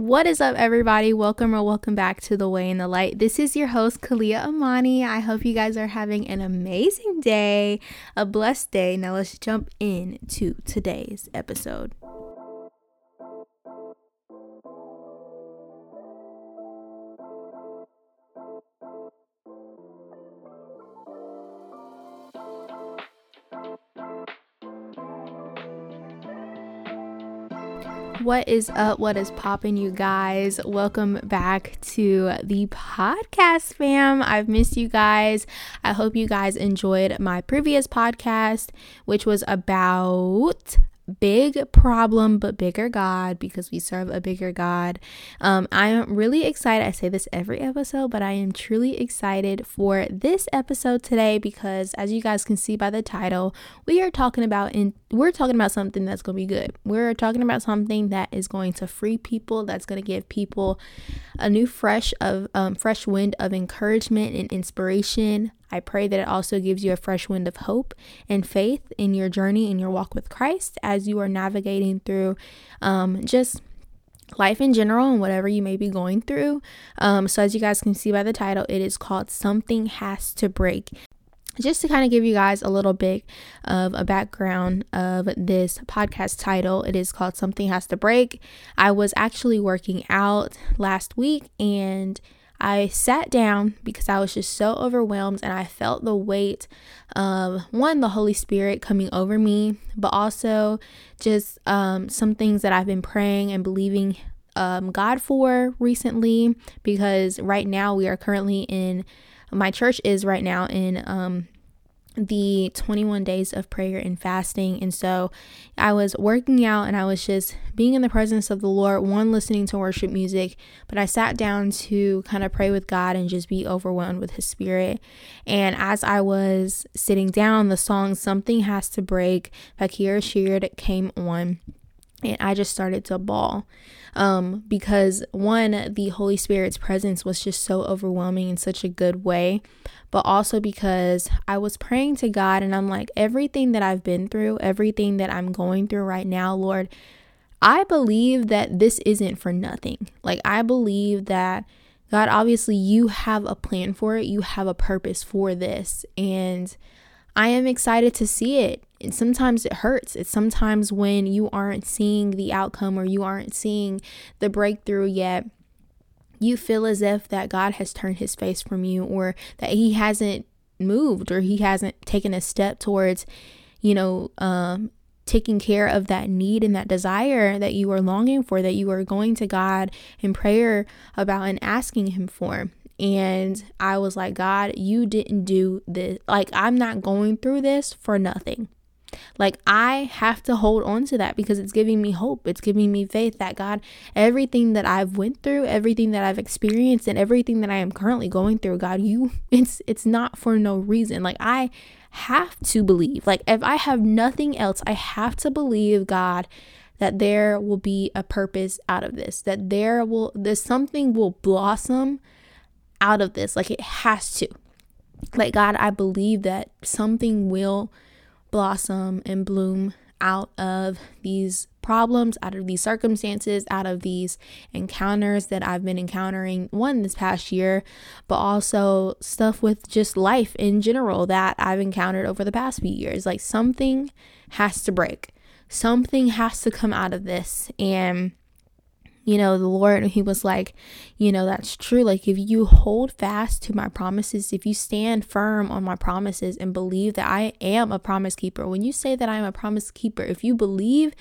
What is up, everybody? Welcome or welcome back to The Way and the Light. This is your host, Caliyah Amani. I hope you guys are having an amazing day, a blessed day. Now, let's jump into today's episode. What is up? What is popping, you guys? Welcome back to the podcast, fam. I've missed you guys. I hope you guys enjoyed my previous podcast, which was about big problem but bigger God because we serve a bigger God. Um, I am really excited. I say this every episode, but I am truly excited for this episode today because as you guys can see by the title, we are talking about in we're talking about something that's going to be good. We're talking about something that is going to free people, that's going to give people a new fresh of um, fresh wind of encouragement and inspiration. I pray that it also gives you a fresh wind of hope and faith in your journey in your walk with Christ as you are navigating through um, just life in general and whatever you may be going through. Um, so, as you guys can see by the title, it is called Something Has to Break just to kind of give you guys a little bit of a background of this podcast title, it is called Something Has to Break. I was actually working out last week and I sat down because I was just so overwhelmed and I felt the weight of one, the Holy Spirit coming over me, but also just um, some things that I've been praying and believing um, God for recently because right now we are currently in my church is right now in um, the 21 days of prayer and fasting. And so I was working out and I was just being in the presence of the Lord, one, listening to worship music, but I sat down to kind of pray with God and just be overwhelmed with His Spirit. And as I was sitting down, the song Something Has to Break by Kierra Sheard came on and I just started to bawl um, because one, the Holy Spirit's presence was just so overwhelming in such a good way, but also because I was praying to God and I'm like, everything that I've been through, everything that I'm going through right now, Lord, I believe that this isn't for nothing. Like, I believe that. God, obviously, you have a plan for it. You have a purpose for this. And I am excited to see it. And sometimes it hurts. It's sometimes when you aren't seeing the outcome or you aren't seeing the breakthrough yet. You feel as if that God has turned his face from you or that he hasn't moved or he hasn't taken a step towards, you know, um, taking care of that need and that desire that you are longing for, that you are going to God in prayer about and asking Him for. And I was like, God, you didn't do this. Like, I'm not going through this for nothing. Like, I have to hold on to that because it's giving me hope. It's giving me faith that God, everything that I've went through, everything that I've experienced, and everything that I am currently going through, God, you, it's, it's not for no reason. Like, I have to believe. Like, if I have nothing else, I have to believe, God, that there will be a purpose out of this, that there will, there's something will blossom out of this. Like it has to. Like, God, I believe that something will blossom and bloom out of these problems, out of these circumstances, out of these encounters that I've been encountering, one this past year, but also stuff with just life in general that I've encountered over the past few years. Like, something has to break, something has to come out of this. And you know, the Lord, He was like, you know, that's true. Like, if you hold fast to my promises, if you stand firm on my promises and believe that I am a promise keeper, when you say that I'm a promise keeper, if you believe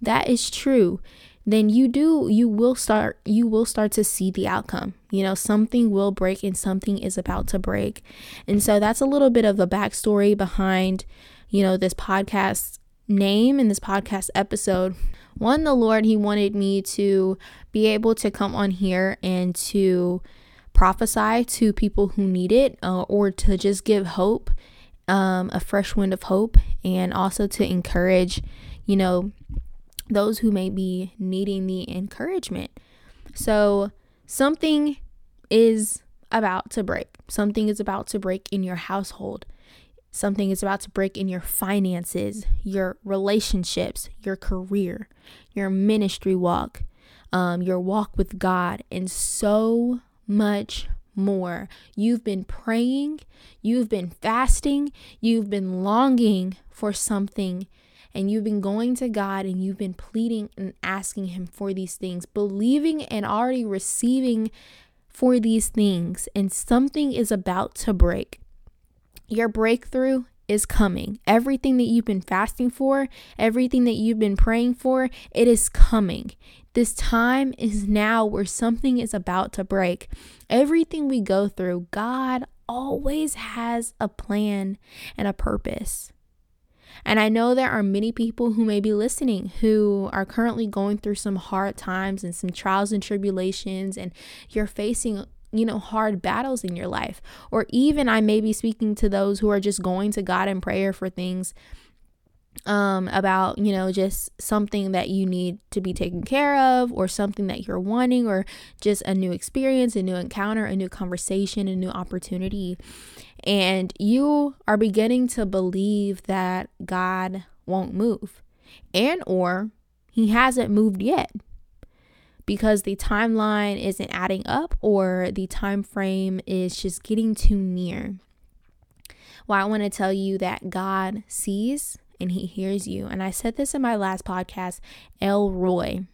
that is true, then you do you will start you will start to see the outcome. You know something will break and something is about to break. And so that's a little bit of the backstory behind you know this podcast name and this podcast episode one, the Lord, He wanted me to be able to come on here and to prophesy to people who need it uh, or to just give hope, um, a fresh wind of hope, and also to encourage, you know, those who may be needing the encouragement. So, something is about to break. Something is about to break in your household. Something is about to break in your finances, your relationships, your career, your ministry walk. um, your walk with God, and so much more. You've been praying, you've been fasting, you've been longing for something, and you've been going to God and you've been pleading and asking Him for these things, believing and already receiving for these things, and something is about to break. Your breakthrough is coming. Everything that you've been fasting for, everything that you've been praying for, it is coming. This time is now where something is about to break. Everything we go through, God always has a plan and a purpose. And I know there are many people who may be listening who are currently going through some hard times and some trials and tribulations, and you're facing you know, hard battles in your life. Or even I may be speaking to those who are just going to God in prayer for things um about you know just something that you need to be taken care of or something that you're wanting or just a new experience a new encounter a new conversation a new opportunity and you are beginning to believe that God won't move and or he hasn't moved yet because the timeline isn't adding up or the time frame is just getting too near. Well, I want to tell you that God sees and he hears you. And I said this in my last podcast, El Roi.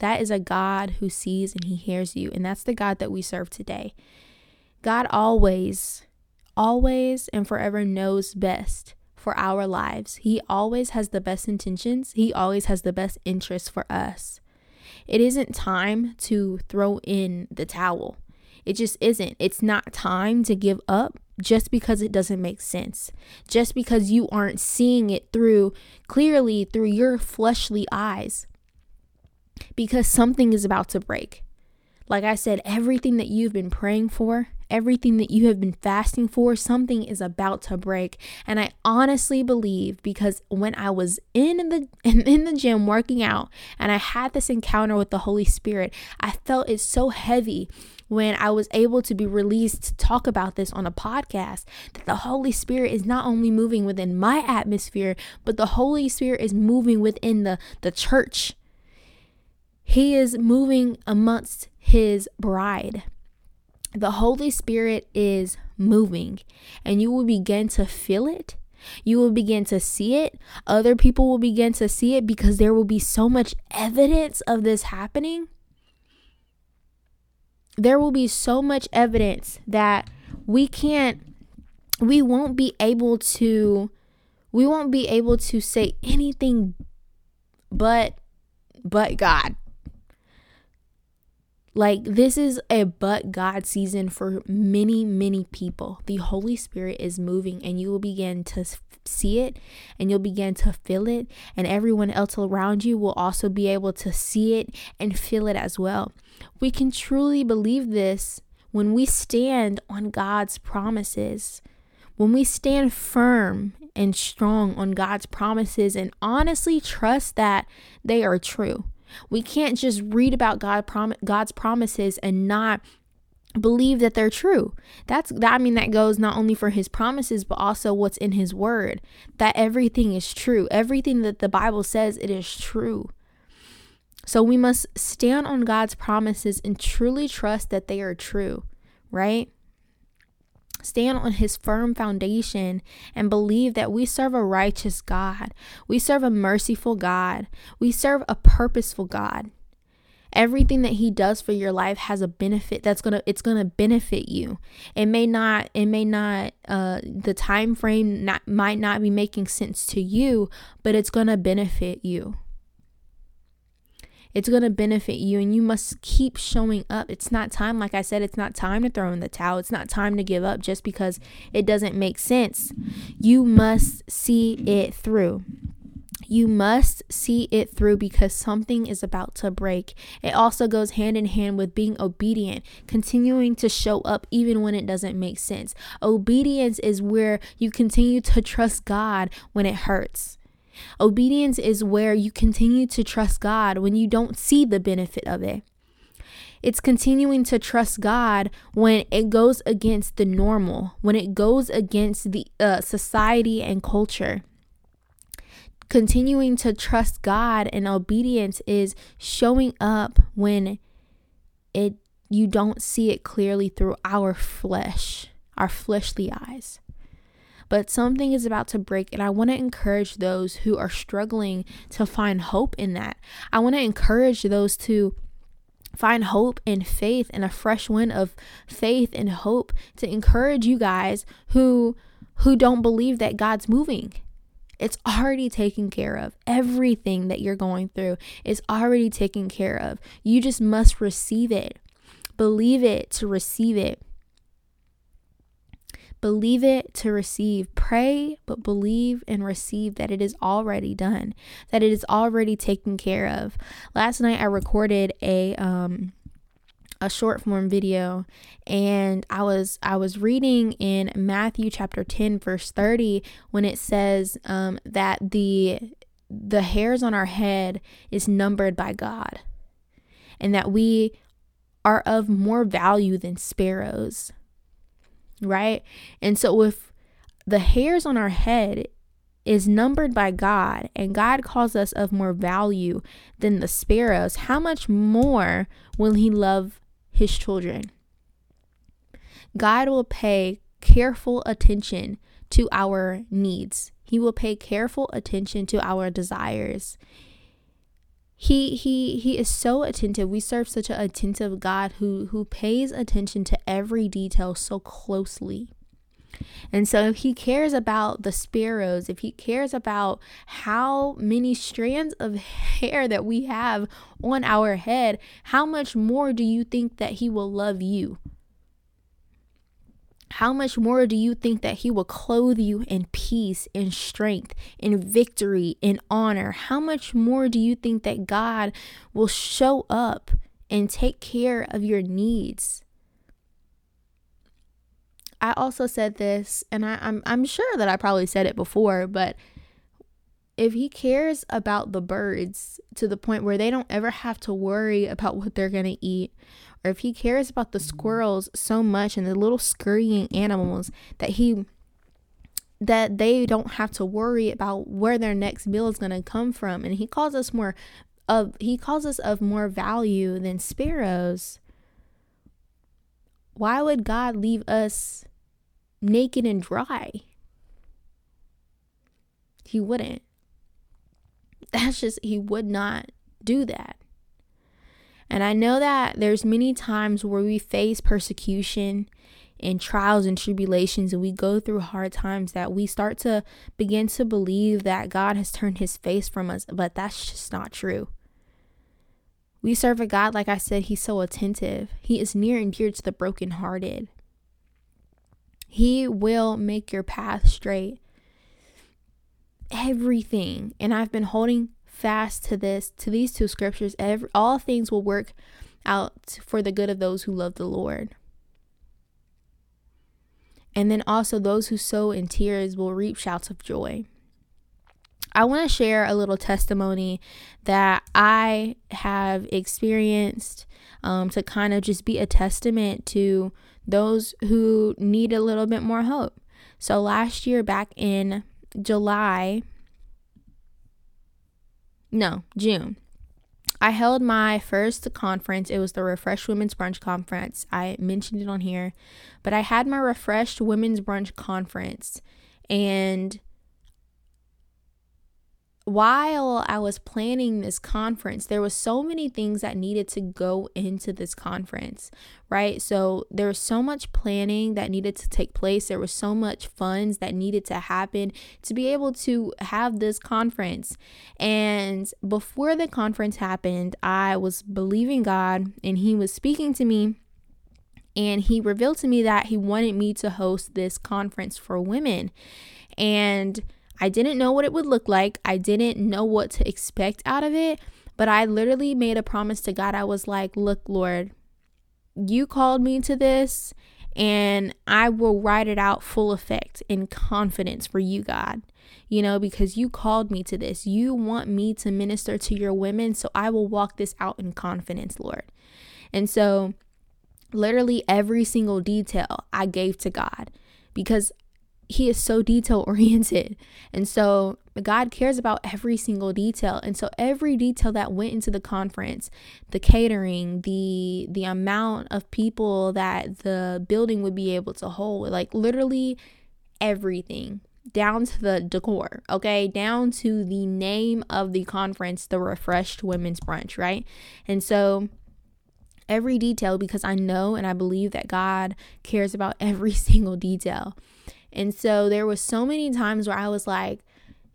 That is a God who sees and he hears you. And that's the God that we serve today. God always, always, and forever knows best for our lives. He always has the best intentions, He always has the best interest for us. It isn't time to throw in the towel. It just isn't. It's not time to give up just because it doesn't make sense. Just because you aren't seeing it through clearly through your fleshly eyes. Because something is about to break. Like I said, everything that you've been praying for, everything that you have been fasting for, something is about to break. And I honestly believe because when I was in the in the gym working out and I had this encounter with the Holy Spirit, I felt it so heavy when I was able to be released to talk about this on a podcast that the Holy Spirit is not only moving within my atmosphere, but the Holy Spirit is moving within the the church. He is moving amongst his bride. The Holy Spirit is moving, and you will begin to feel it. You will begin to see it. Other people will begin to see it because there will be so much evidence of this happening. There will be so much evidence that we can't, we won't be able to, we won't be able to say anything but, but God. Like, this is a but God season for many, many people. The Holy Spirit is moving, and you will begin to see it and you'll begin to feel it. And everyone else around you will also be able to see it and feel it as well. We can truly believe this when we stand on God's promises. When we stand firm and strong on God's promises and honestly trust that they are true. We can't just read about God prom- God's promises and not believe that they're true. That's that I mean that goes not only for his promises but also what's in his word. That everything is true. Everything that the Bible says it is true. So we must stand on God's promises and truly trust that they are true, right? Stand on his firm foundation and believe that we serve a righteous God. We serve a merciful God. We serve a purposeful God. Everything that he does for your life has a benefit that's going to it's going to benefit you. It may not it may not uh the time frame not might not be making sense to you, but it's going to benefit you. It's going to benefit you, and you must keep showing up. It's not time, like I said, it's not time to throw in the towel. It's not time to give up just because it doesn't make sense. You must see it through. You must see it through because something is about to break. It also goes hand in hand with being obedient, continuing to show up even when it doesn't make sense. Obedience is where you continue to trust God when it hurts. Obedience is where you continue to trust God when you don't see the benefit of it. It's continuing to trust God when it goes against the normal, when it goes against the uh, society and culture. continuing to trust God and obedience is showing up when it you don't see it clearly through our flesh, our fleshly eyes. But something is about to break, and I want to encourage those who are struggling to find hope in that. I want to encourage those to find hope and faith and a fresh wind of faith and hope to encourage you guys who who don't believe that God's moving. It's already taken care of. Everything that you're going through is already taken care of. You just must receive it. Believe it to receive it. Believe it to receive. Pray, but believe and receive that it is already done, that it is already taken care of. Last night I recorded a um a short form video and I was I was reading in Matthew chapter 10 verse 30 when it says um, that the the hairs on our head is numbered by God and that we are of more value than sparrows right? And so if the hairs on our head is numbered by God and God calls us of more value than the sparrows, how much more will he love his children? God will pay careful attention to our needs. He will pay careful attention to our desires. He he he is so attentive. We serve such an attentive God who who pays attention to every detail so closely. And so if he cares about the sparrows, if he cares about how many strands of hair that we have on our head, how much more do you think that he will love you? How much more do you think that He will clothe you in peace, in strength, in victory, in honor? How much more do you think that God will show up and take care of your needs? I also said this, and I, I'm, I'm sure that I probably said it before, but if he cares about the birds to the point where they don't ever have to worry about what they're going to eat or if he cares about the squirrels so much and the little scurrying animals that he that they don't have to worry about where their next meal is going to come from. And he calls us more of he calls us of more value than sparrows. Why would god leave us naked and dry? He wouldn't. That's just he would not do that and I know that there's many times where we face persecution and trials and tribulations and we go through hard times that we start to begin to believe that God has turned his face from us, but that's just not true. We serve a God, like I said, he's so attentive. He is near and dear to the brokenhearted. He will make your path straight. Everything. And I've been holding fast to this, to these two scriptures, every, all things will work out for the good of those who love the Lord. And then also, those who sow in tears will reap shouts of joy. I want to share a little testimony that I have experienced um, to kind of just be a testament to those who need a little bit more hope. So, last year, back in July, no, June. I held my first conference. It was the Refreshed Women's Brunch Conference. I mentioned it on here, but I had my Refreshed Women's Brunch Conference and while I was planning this conference, there was so many things that needed to go into this conference, right? So there was so much planning that needed to take place. There was so much funds that needed to happen to be able to have this conference. And before the conference happened, I was believing God and he was speaking to me and he revealed to me that he wanted me to host this conference for women. And I didn't know what it would look like. I didn't know what to expect out of it. But I literally made a promise to God. I was like, Look, Lord, you called me to this, and I will write it out full effect in confidence for you, God. You know, because you called me to this. You want me to minister to your women. So I will walk this out in confidence, Lord. And so, literally, every single detail I gave to God because he is so detail oriented. And so God cares about every single detail. And so every detail that went into the conference, the catering, the the amount of people that the building would be able to hold, like literally everything down to the decor, okay? Down to the name of the conference, the Refreshed Women's Brunch, right? And so every detail because I know and I believe that God cares about every single detail. And so there was so many times where I was like,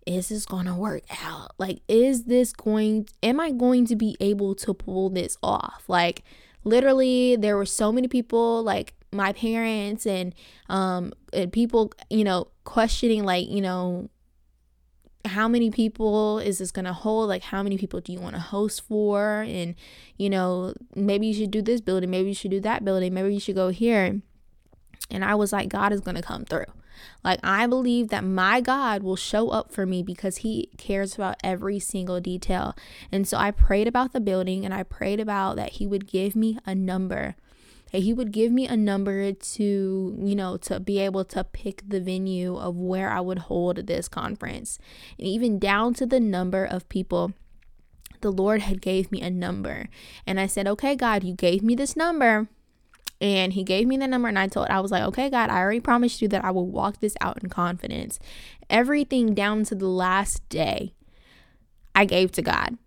is this going to work out? Like, is this going, am I going to be able to pull this off? Like, literally, there were so many people, like my parents and, um, and people, you know, questioning, like, you know, how many people is this going to hold? Like, how many people do you want to host for? And, you know, maybe you should do this building, maybe you should do that building, maybe you should go here. And I was like, God is going to come through. Like, I believe that my God will show up for me because He cares about every single detail. And so I prayed about the building and I prayed about that He would give me a number. That He would give me a number to, you know, to be able to pick the venue of where I would hold this conference. And even down to the number of people the Lord had gave me a number. And I said, "Okay, God, you gave me this number. And he gave me the number, and I told, I was like, okay, God, I already promised you that I will walk this out in confidence. Everything down to the last day, I gave to God.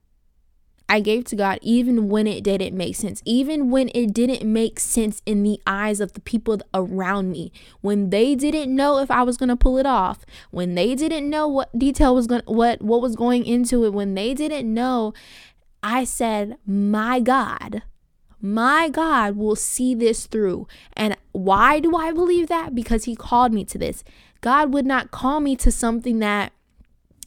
I gave to God even when it didn't make sense, even when it didn't make sense in the eyes of the people around me, when they didn't know if I was going to pull it off, when they didn't know what detail was going what what was going into it, when they didn't know, I said, "My God, my God will see this through. And why do I believe that? Because He called me to this. God would not call me to something that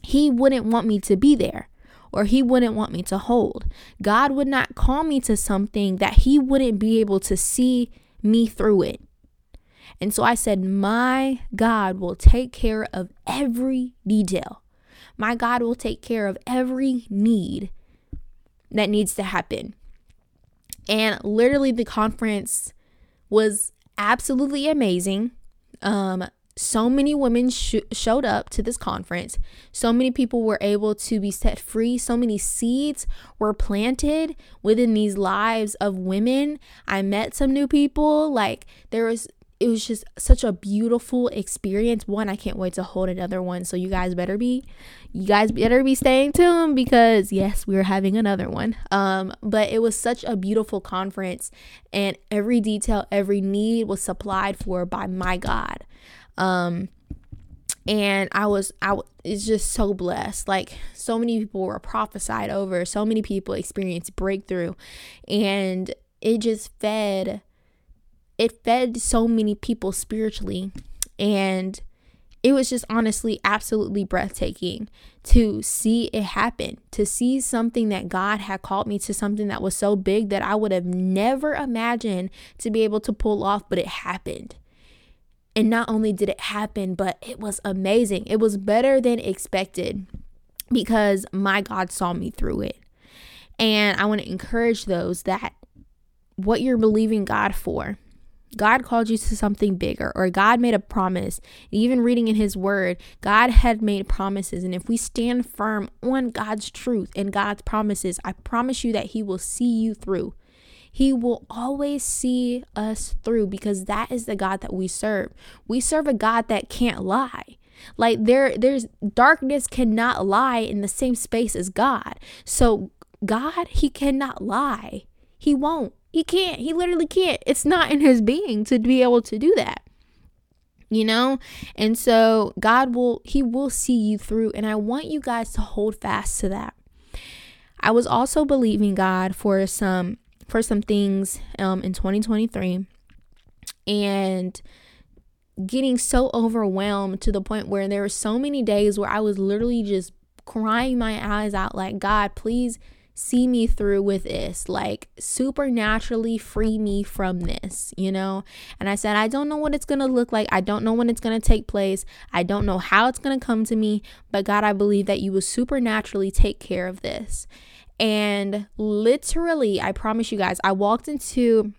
He wouldn't want me to be there or He wouldn't want me to hold. God would not call me to something that He wouldn't be able to see me through it. And so I said, My God will take care of every detail. My God will take care of every need that needs to happen. And literally, the conference was absolutely amazing. Um, so many women sh- showed up to this conference. So many people were able to be set free. So many seeds were planted within these lives of women. I met some new people. Like, there was it was just such a beautiful experience. One, I can't wait to hold another one. So you guys better be you guys better be staying tuned because yes, we're having another one. Um, but it was such a beautiful conference and every detail, every need was supplied for by my God. Um and I was I was just so blessed. Like so many people were prophesied over, so many people experienced breakthrough and it just fed it fed so many people spiritually and it was just honestly absolutely breathtaking to see it happen, to see something that God had called me to something that was so big that I would have never imagined to be able to pull off, but it happened. And not only did it happen, but it was amazing. It was better than expected because my God saw me through it. And I want to encourage those that what you're believing God for, God called you to something bigger, or God made a promise. Even reading in His Word, God had made promises. And if we stand firm on God's truth and God's promises, I promise you that He will see you through. He will always see us through because that is the God that we serve. We serve a God that can't lie. Like there there's darkness cannot lie in the same space as God. So God, he cannot lie. He won't. He can't. He literally can't. It's not in his being to be able to do that. You know? And so God will he will see you through and I want you guys to hold fast to that. I was also believing God for some for some things um in 2023 and getting so overwhelmed to the point where there were so many days where I was literally just crying my eyes out like God, please see me through with this, like supernaturally free me from this, you know? And I said, I don't know what it's to look like. I don't know when it's to take place. I don't know how it's to come to me, but God, I believe that you will supernaturally take care of this. And literally, I promise you guys, I walked into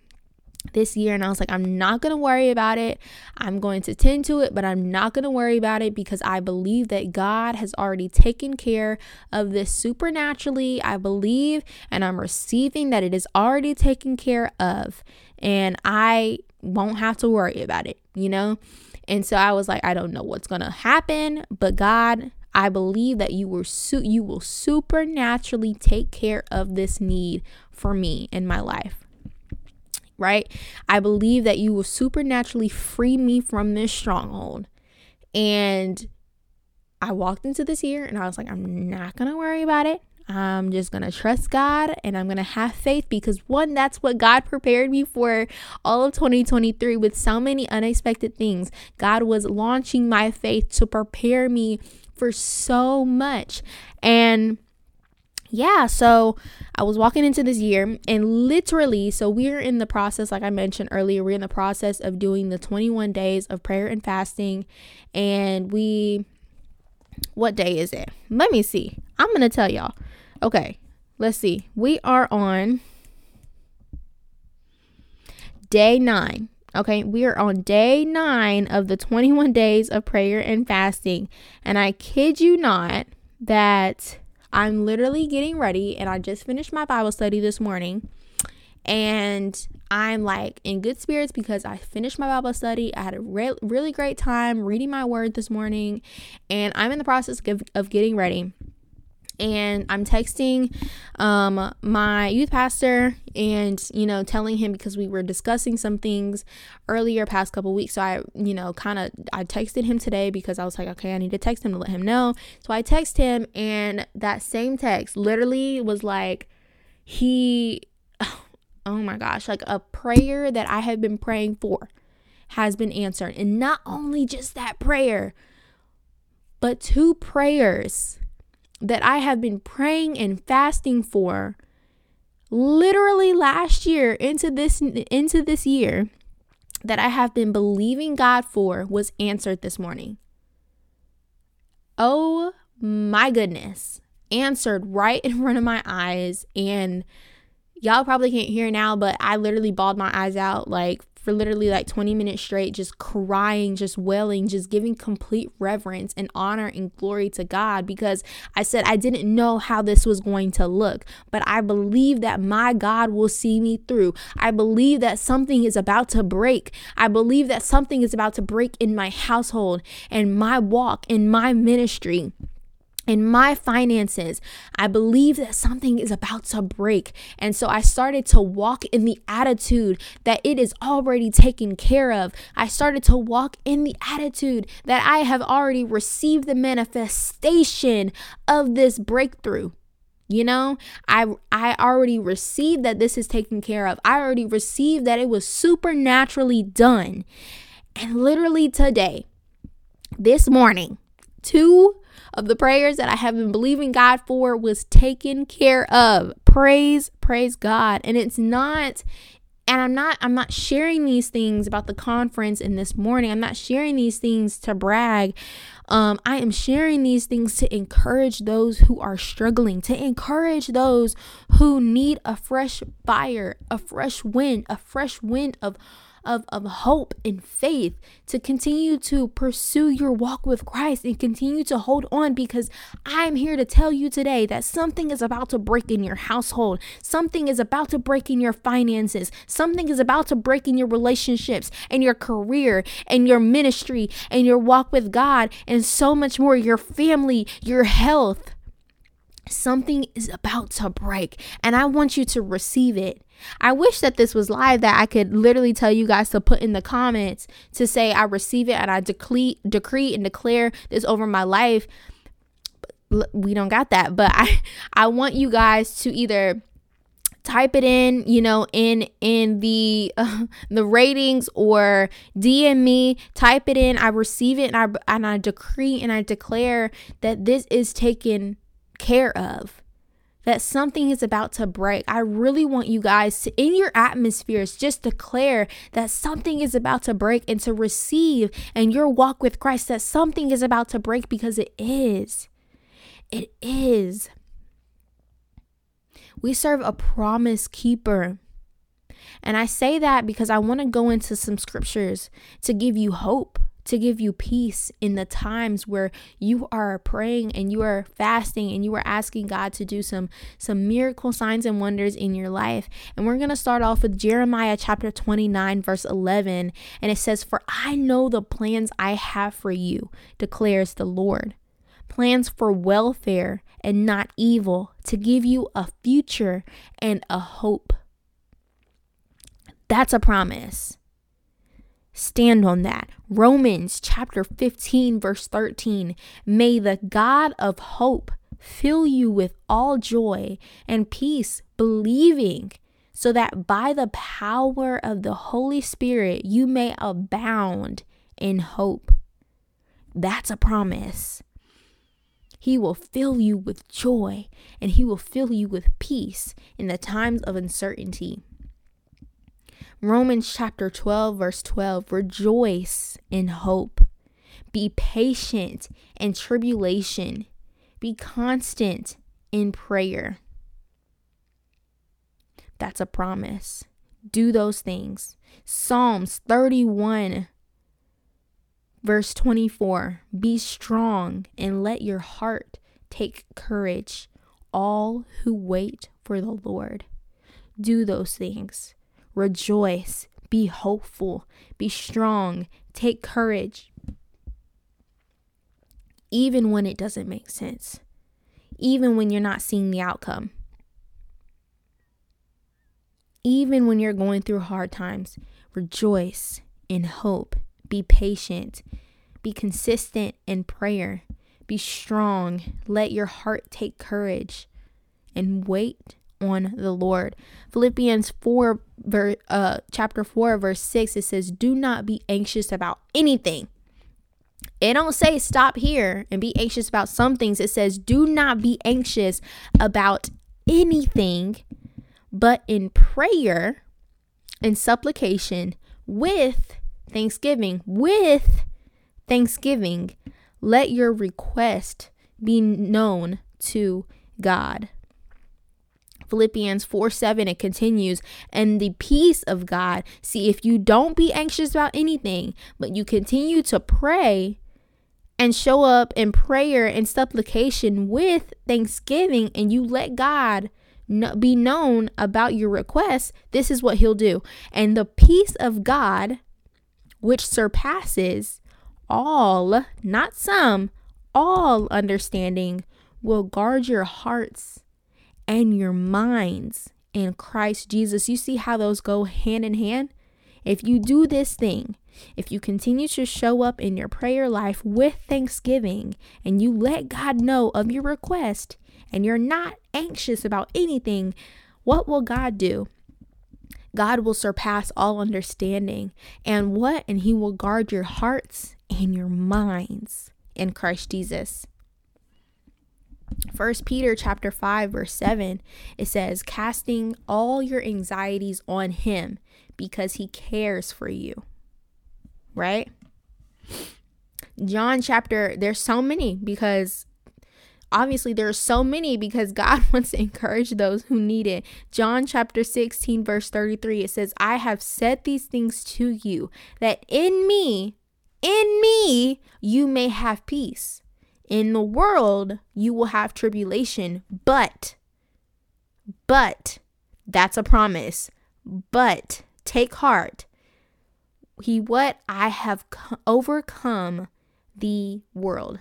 this year and I was like I'm not going to worry about it. I'm going to tend to it, but I'm not going to worry about it because I believe that God has already taken care of this supernaturally. I believe and I'm receiving that it is already taken care of and I won't have to worry about it, you know? And so I was like I don't know what's going to happen, but God I believe that you will su- you will supernaturally take care of this need for me in my life right? I believe that you will supernaturally free me from this stronghold. And I walked into this year and I was like, I'm not going to worry about it. I'm just going to trust God and I'm going to have faith because one, that's what God prepared me for all of 2023 with so many unexpected things. God was launching my faith to prepare me for so much. And yeah, so I was walking into this year and literally, so we're in the process, like I mentioned earlier, we're in the process of doing the 21 days of prayer and fasting. And we, what day is it? Let me see. I'm going to tell y'all. Okay, let's see. We are on day nine. Okay, we are on day nine of the 21 days of prayer and fasting. And I kid you not that I'm literally getting ready and I just finished my Bible study this morning. And I'm like in good spirits because I finished my Bible study. I had a re- really great time reading my word this morning. And I'm in the process of, of getting ready and I'm texting um, my youth pastor and you know telling him because we were discussing some things earlier past couple weeks. So I you know kind of I texted him today because I was like okay I need to text him to let him know. So I text him and that same text literally was like he oh my gosh like a prayer that I have been praying for has been answered. And not only just that prayer but two prayers that I have been praying and fasting for literally last year into this into this year that I have been believing God for was answered this morning. Oh my goodness. Answered right in front of my eyes and y'all probably can't hear now, but I literally bawled my eyes out like for literally like 20 minutes straight, just crying, just wailing, just giving complete reverence and honor and glory to God because I said I didn't know how this was going to look, but I believe that my God will see me through. I believe that something is about to break. I believe that something is about to break in my household and my walk in my ministry in my finances, I believe that something is about to break. And so I started to walk in the attitude that it is already taken care of. I started to walk in the attitude that I have already received the manifestation of this breakthrough. You know, I I already received that this is taken care of. I already received that it was supernaturally done. And literally today, this morning, two of the prayers that I have been believing God for was taken care of. Praise, praise God. And it's not and I'm not I'm not sharing these things about the conference in this morning. I'm not sharing these things to brag. Um, I am sharing these things to encourage those who are struggling, to encourage those who need a fresh fire, a fresh wind, a fresh wind of of, of hope and faith to continue to pursue your walk with Christ and continue to hold on because I'm here to tell you today that something is about to break in your household. Something is about to break in your finances. Something is about to break in your relationships and your career and your ministry and your walk with God and so much more, your family, your health. Something is about to break, and I want you to receive it. I wish that this was live that I could literally tell you guys to put in the comments to say I receive it and I decree decree and declare this over my life. We don't got that, but I I want you guys to either type it in you know in in the uh, the ratings or dm me type it in i receive it and i and i decree and i declare that this is taken care of that something is about to break. I really want you guys to, in your atmospheres, just declare that something is about to break and to receive in your walk with Christ that something is about to break because it is. It is. We serve a promise keeper. And I say that because I want to go into some scriptures to give you hope to give you peace in the times where you are praying and you are fasting and you are asking God to do some some miracle signs and wonders in your life. And we're going to start off with Jeremiah chapter 29 verse 11 and it says for I know the plans I have for you declares the Lord. Plans for welfare and not evil to give you a future and a hope. That's a promise. Stand on that. Romans chapter 15, verse 13. May the God of hope fill you with all joy and peace, believing, so that by the power of the Holy Spirit you may abound in hope. That's a promise. He will fill you with joy and he will fill you with peace in the times of uncertainty. Romans chapter 12, verse 12 Rejoice in hope, be patient in tribulation, be constant in prayer. That's a promise. Do those things. Psalms 31, verse 24 Be strong and let your heart take courage, all who wait for the Lord. Do those things. Rejoice, be hopeful, be strong, take courage. Even when it doesn't make sense, even when you're not seeing the outcome, even when you're going through hard times, rejoice in hope, be patient, be consistent in prayer, be strong, let your heart take courage, and wait on the Lord. Philippians 4 ver, uh chapter 4 verse 6 it says do not be anxious about anything. It don't say stop here and be anxious about some things. It says do not be anxious about anything but in prayer and supplication with thanksgiving with thanksgiving let your request be known to God. Philippians 4 7, it continues, and the peace of God. See, if you don't be anxious about anything, but you continue to pray and show up in prayer and supplication with thanksgiving, and you let God be known about your requests, this is what He'll do. And the peace of God, which surpasses all, not some, all understanding, will guard your hearts and your minds in Christ Jesus. You see how those go hand in hand? If you do this thing, if you continue to show up in your prayer life with thanksgiving and you let God know of your request and you're not anxious about anything, what will God do? God will surpass all understanding. And what? And He will guard your hearts and your minds in Christ Jesus. First Peter chapter 5 verse 7 it says casting all your anxieties on him because he cares for you. Right? John chapter there's so many because obviously there's so many because God wants to encourage those who need it. John chapter 16 verse 33 it says I have said these things to you that in me in me you may have peace. In the world, you will have tribulation, but, but, that's a promise. But take heart. He what? I have overcome the world.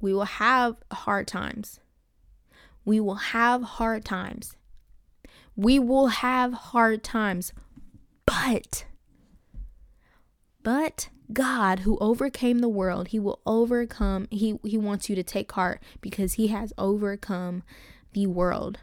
We will have hard times. We will have hard times. We will have hard times. But, but God who overcame the world, he will overcome he he wants you to take heart because he has overcome the world.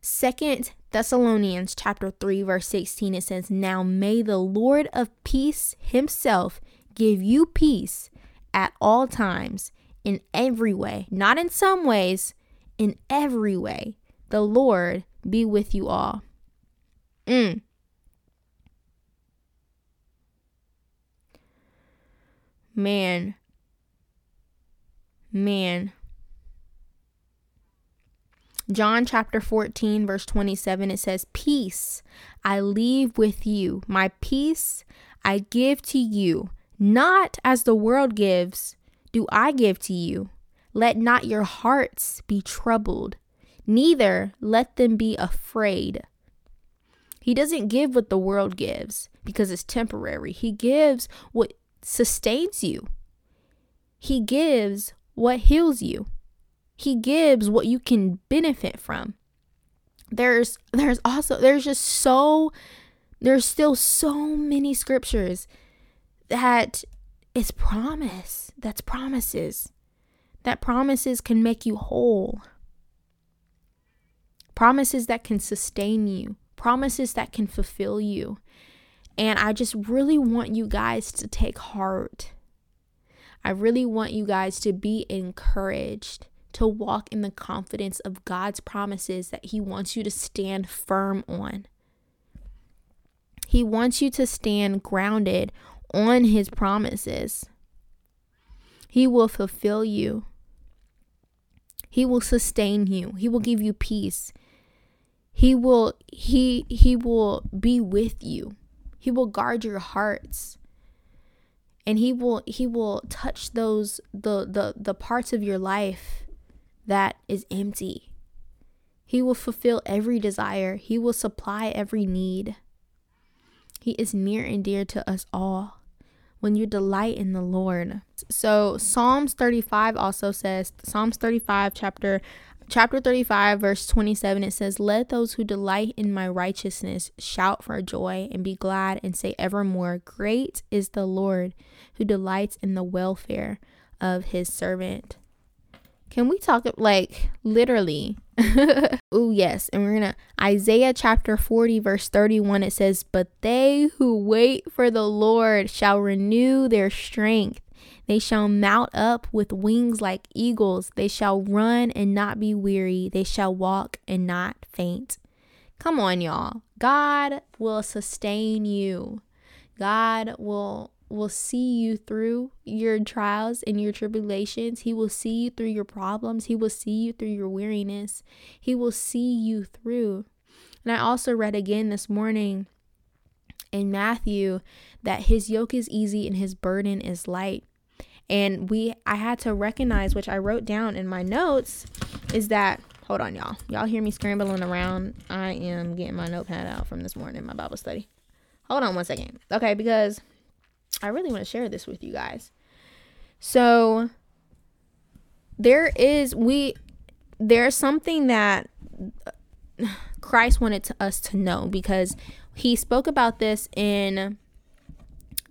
Second Thessalonians chapter 3 verse 16 it says, "Now may the Lord of peace himself give you peace at all times in every way, not in some ways, in every way. The Lord be with you all." Mm. Man, man. John chapter 14, verse 27, it says, Peace I leave with you, my peace I give to you, not as the world gives, do I give to you. Let not your hearts be troubled, neither let them be afraid. He doesn't give what the world gives because it's temporary. He gives what sustains you. He gives what heals you. He gives what you can benefit from. There's there's also there's just so there's still so many scriptures that is promise. That's promises. That promises can make you whole. Promises that can sustain you. Promises that can fulfill you. And I just really want you guys to take heart. I really want you guys to be encouraged to walk in the confidence of God's promises that He wants you to stand firm on. He wants you to stand grounded on His promises. He will fulfill you. He will sustain you. He will give you peace. He will he he will be with you. He will guard your hearts. And he will he will touch those the the the parts of your life that is empty. He will fulfill every desire. He will supply every need. He is near and dear to us all when you delight in the Lord. So Psalms 35 also says Psalms 35 chapter chapter 35 verse 27 it says let those who delight in my righteousness shout for joy and be glad and say evermore great is the Lord who delights in the welfare of his servant. Can we talk like literally? oh, yes. And we're going to Isaiah chapter 40, verse 31. It says, But they who wait for the Lord shall renew their strength. They shall mount up with wings like eagles. They shall run and not be weary. They shall walk and not faint. Come on, y'all. God will sustain you. God will will see you through your trials and your tribulations. He will see you through your problems. He will see you through your weariness. He will see you through. And I also read again this morning in Matthew that his yoke is easy and his burden is light. And we I had to recognize which I wrote down in my notes is that hold on y'all. Y'all hear me scrambling around. I am getting my notepad out from this morning, my Bible study. Hold on one second. Okay, because I really want to share this with you guys. So there is we there's something that Christ wanted to, us to know because he spoke about this in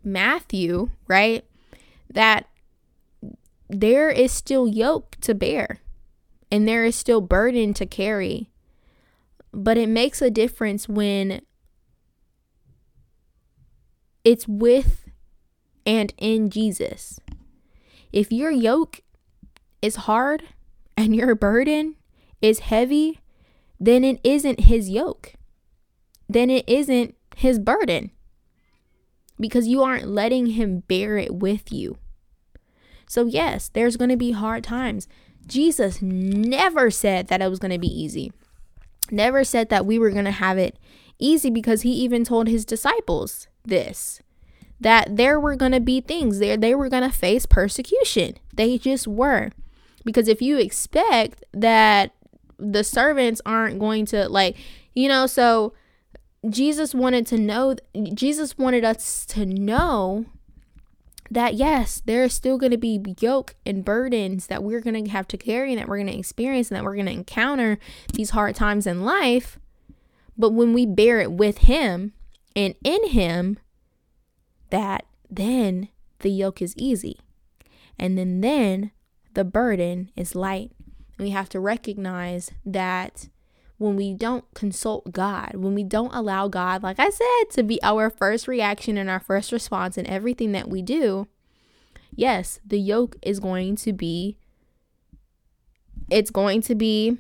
Matthew, right? That there is still yoke to bear and there is still burden to carry. But it makes a difference when it's with and in Jesus. If your yoke is hard and your burden is heavy, then it isn't his yoke. Then it isn't his burden because you aren't letting him bear it with you. So, yes, there's going to be hard times. Jesus never said that it was going to be easy, never said that we were going to have it easy because he even told his disciples this that there were going to be things there they were going to face persecution. They just were. Because if you expect that the servants aren't going to like you know so Jesus wanted to know Jesus wanted us to know that yes, there is still going to be yoke and burdens that we're going to have to carry and that we're going to experience and that we're going to encounter these hard times in life. But when we bear it with Him and in Him, that then the yoke is easy. And then then the burden is light. And we have to recognize that when we don't consult God, when we don't allow God, like I said, to be our first reaction and our first response in everything that we do, yes, the yoke is going to be it's going to be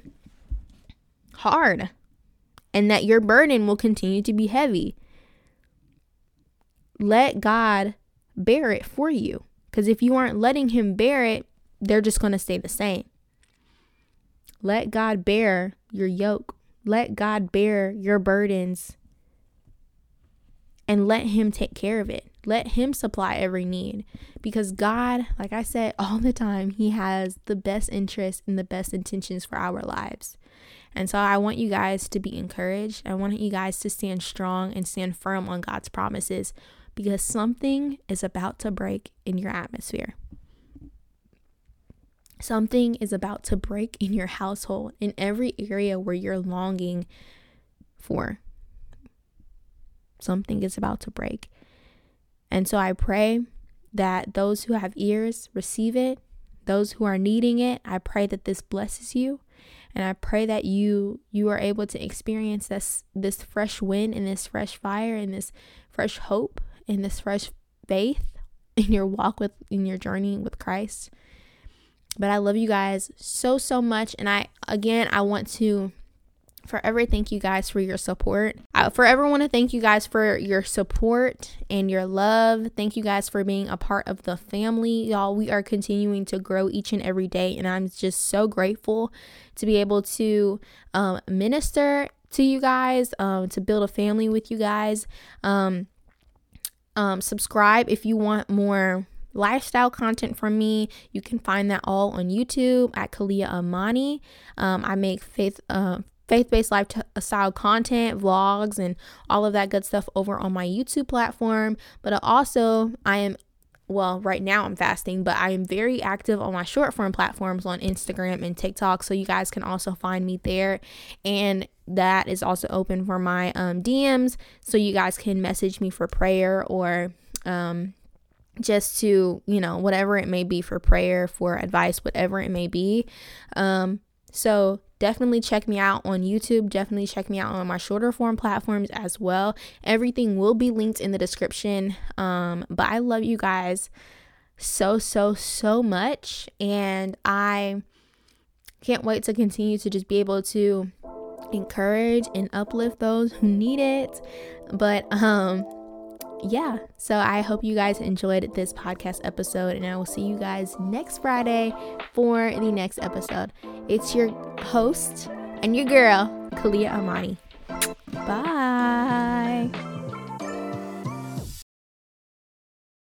hard and that your burden will continue to be heavy let God bear it for you. Because if you aren't letting Him bear it, they're just going to stay the same. Let God bear your yoke. Let God bear your burdens and let Him take care of it. Let Him supply every need because God, like I said all the time, He has the best interest and the best intentions for our lives. And so I want you guys to be encouraged. I want you guys to stand strong and stand firm on God's promises because something is about to break in your atmosphere. Something is about to break in your household, in every area where you're longing for. Something is about to break. And so I pray that those who have ears receive it. Those who are needing it, I pray that this blesses you. And I pray that you you are able to experience this this fresh wind and this fresh fire and this fresh hope and this fresh faith in your walk with in your journey with Christ. But I love you guys so, so much. And I, again, I want to forever thank you guys for your support. I forever want to thank you guys for your support and your love. Thank you guys for being a part of the family. Y'all, we are continuing to grow each and every day. And I'm just so grateful to be able to um, minister to you guys, um, to build a family with you guys. Um, um, subscribe if you want more lifestyle content from me. You can find that all on YouTube at Caliyah Amani. Um, I make faith. Uh, faith-based lifestyle content vlogs and all of that good stuff over on my youtube platform but also i am well, right now I'm fasting, but I am very active on my short form platforms on Instagram and TikTok. So you guys can also find me there. And that is also open for my um, DMs. So you guys can message me for prayer or um, just to, you know, whatever it may be for prayer, for advice, whatever it may be. Um, so definitely check me out on YouTube. Definitely check me out on my shorter form platforms as well. Everything will be linked in the description. Um, but I love you guys so, so, so much. And I can't wait to continue to just be able to encourage and uplift those who need it. But um yeah, so I hope you guys enjoyed this podcast episode, and I will see you guys next Friday for the next episode. It's your host and your girl, Caliyah Amani. Bye.